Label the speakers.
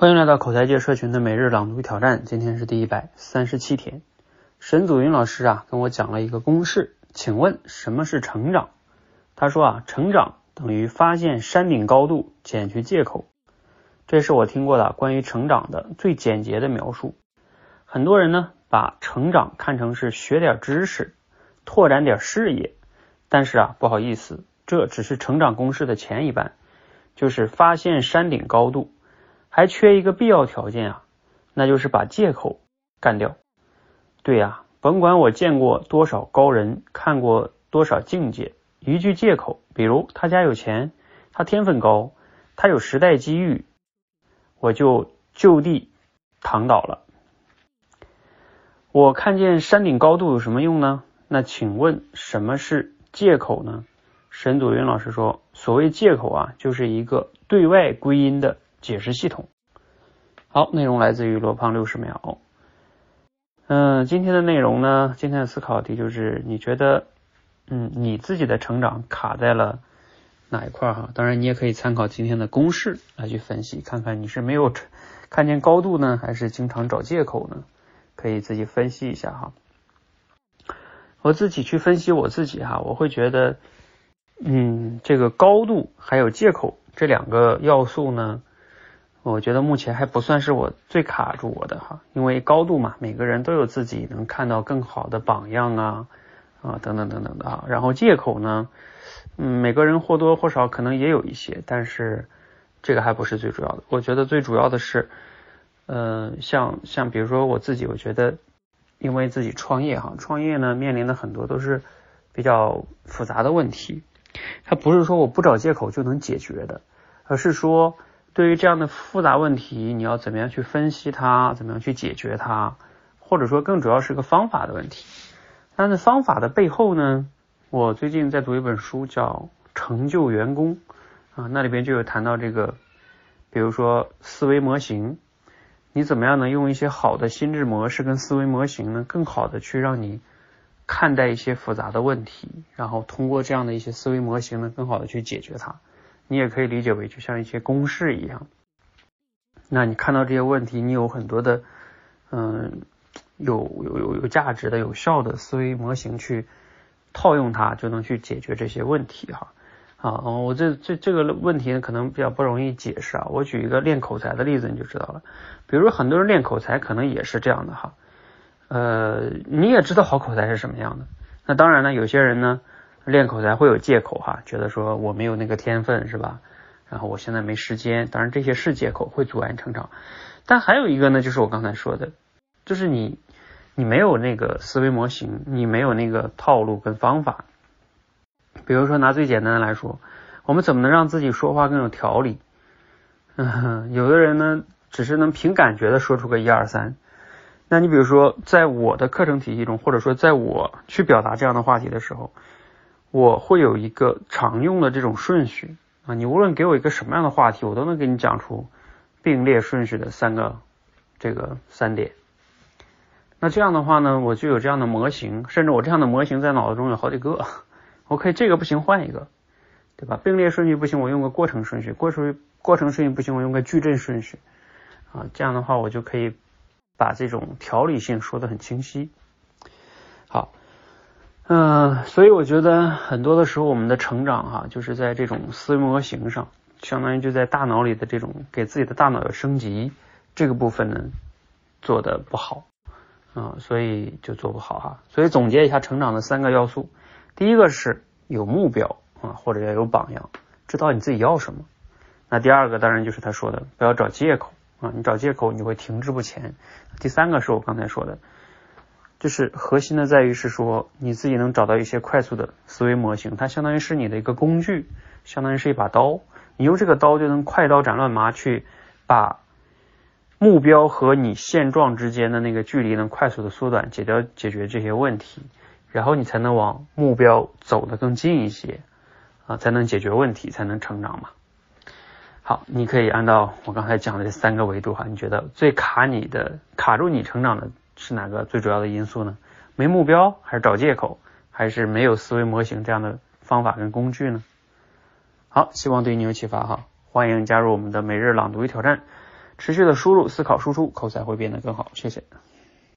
Speaker 1: 欢迎来到口才界社群的每日朗读挑战，今天是第一百三十七天。沈祖云老师啊跟我讲了一个公式，请问什么是成长？他说啊，成长等于发现山顶高度减去借口。这是我听过的关于成长的最简洁的描述。很多人呢把成长看成是学点知识，拓展点视野，但是啊不好意思，这只是成长公式的前一半，就是发现山顶高度。还缺一个必要条件啊，那就是把借口干掉。对呀，甭管我见过多少高人，看过多少境界，一句借口，比如他家有钱，他天分高，他有时代机遇，我就就地躺倒了。我看见山顶高度有什么用呢？那请问什么是借口呢？沈祖云老师说，所谓借口啊，就是一个对外归因的。解释系统，好，内容来自于罗胖六十秒。嗯，今天的内容呢，今天的思考题就是，你觉得，嗯，你自己的成长卡在了哪一块哈？当然，你也可以参考今天的公式来去分析，看看你是没有看见高度呢，还是经常找借口呢？可以自己分析一下哈。我自己去分析我自己哈，我会觉得，嗯，这个高度还有借口这两个要素呢。我觉得目前还不算是我最卡住我的哈，因为高度嘛，每个人都有自己能看到更好的榜样啊啊等等等等的啊。然后借口呢，嗯，每个人或多或少可能也有一些，但是这个还不是最主要的。我觉得最主要的是，呃，像像比如说我自己，我觉得因为自己创业哈，创业呢面临的很多都是比较复杂的问题，它不是说我不找借口就能解决的，而是说。对于这样的复杂问题，你要怎么样去分析它，怎么样去解决它，或者说更主要是个方法的问题。但是方法的背后呢，我最近在读一本书叫《成就员工》啊，那里边就有谈到这个，比如说思维模型，你怎么样能用一些好的心智模式跟思维模型呢，更好的去让你看待一些复杂的问题，然后通过这样的一些思维模型呢，更好的去解决它。你也可以理解为就像一些公式一样，那你看到这些问题，你有很多的嗯有有有有价值的有效的思维模型去套用它，就能去解决这些问题哈。啊我这这这个问题呢可能比较不容易解释啊，我举一个练口才的例子你就知道了，比如说很多人练口才可能也是这样的哈，呃你也知道好口才是什么样的，那当然呢有些人呢。练口才会有借口哈，觉得说我没有那个天分是吧？然后我现在没时间，当然这些是借口，会阻碍你成长。但还有一个呢，就是我刚才说的，就是你你没有那个思维模型，你没有那个套路跟方法。比如说拿最简单的来说，我们怎么能让自己说话更有条理？嗯，有的人呢，只是能凭感觉的说出个一二三。那你比如说，在我的课程体系中，或者说在我去表达这样的话题的时候。我会有一个常用的这种顺序啊，你无论给我一个什么样的话题，我都能给你讲出并列顺序的三个这个三点。那这样的话呢，我就有这样的模型，甚至我这样的模型在脑子中有好几个。我可以这个不行换一个，对吧？并列顺序不行，我用个过程顺序；过程过程顺序不行，我用个矩阵顺序啊。这样的话，我就可以把这种条理性说得很清晰。好。嗯，所以我觉得很多的时候，我们的成长哈，就是在这种思维模型上，相当于就在大脑里的这种给自己的大脑要升级这个部分呢，做的不好啊，所以就做不好哈。所以总结一下成长的三个要素，第一个是有目标啊，或者要有榜样，知道你自己要什么。那第二个当然就是他说的，不要找借口啊，你找借口你会停滞不前。第三个是我刚才说的。就是核心的在于是说你自己能找到一些快速的思维模型，它相当于是你的一个工具，相当于是一把刀，你用这个刀就能快刀斩乱麻去把目标和你现状之间的那个距离能快速的缩短，解掉解决这些问题，然后你才能往目标走得更近一些啊，才能解决问题，才能成长嘛。好，你可以按照我刚才讲的这三个维度哈，你觉得最卡你的、卡住你成长的？是哪个最主要的因素呢？没目标，还是找借口，还是没有思维模型这样的方法跟工具呢？好，希望对你有启发哈，欢迎加入我们的每日朗读与挑战。持续的输入、思考、输出，口才会变得更好。谢谢。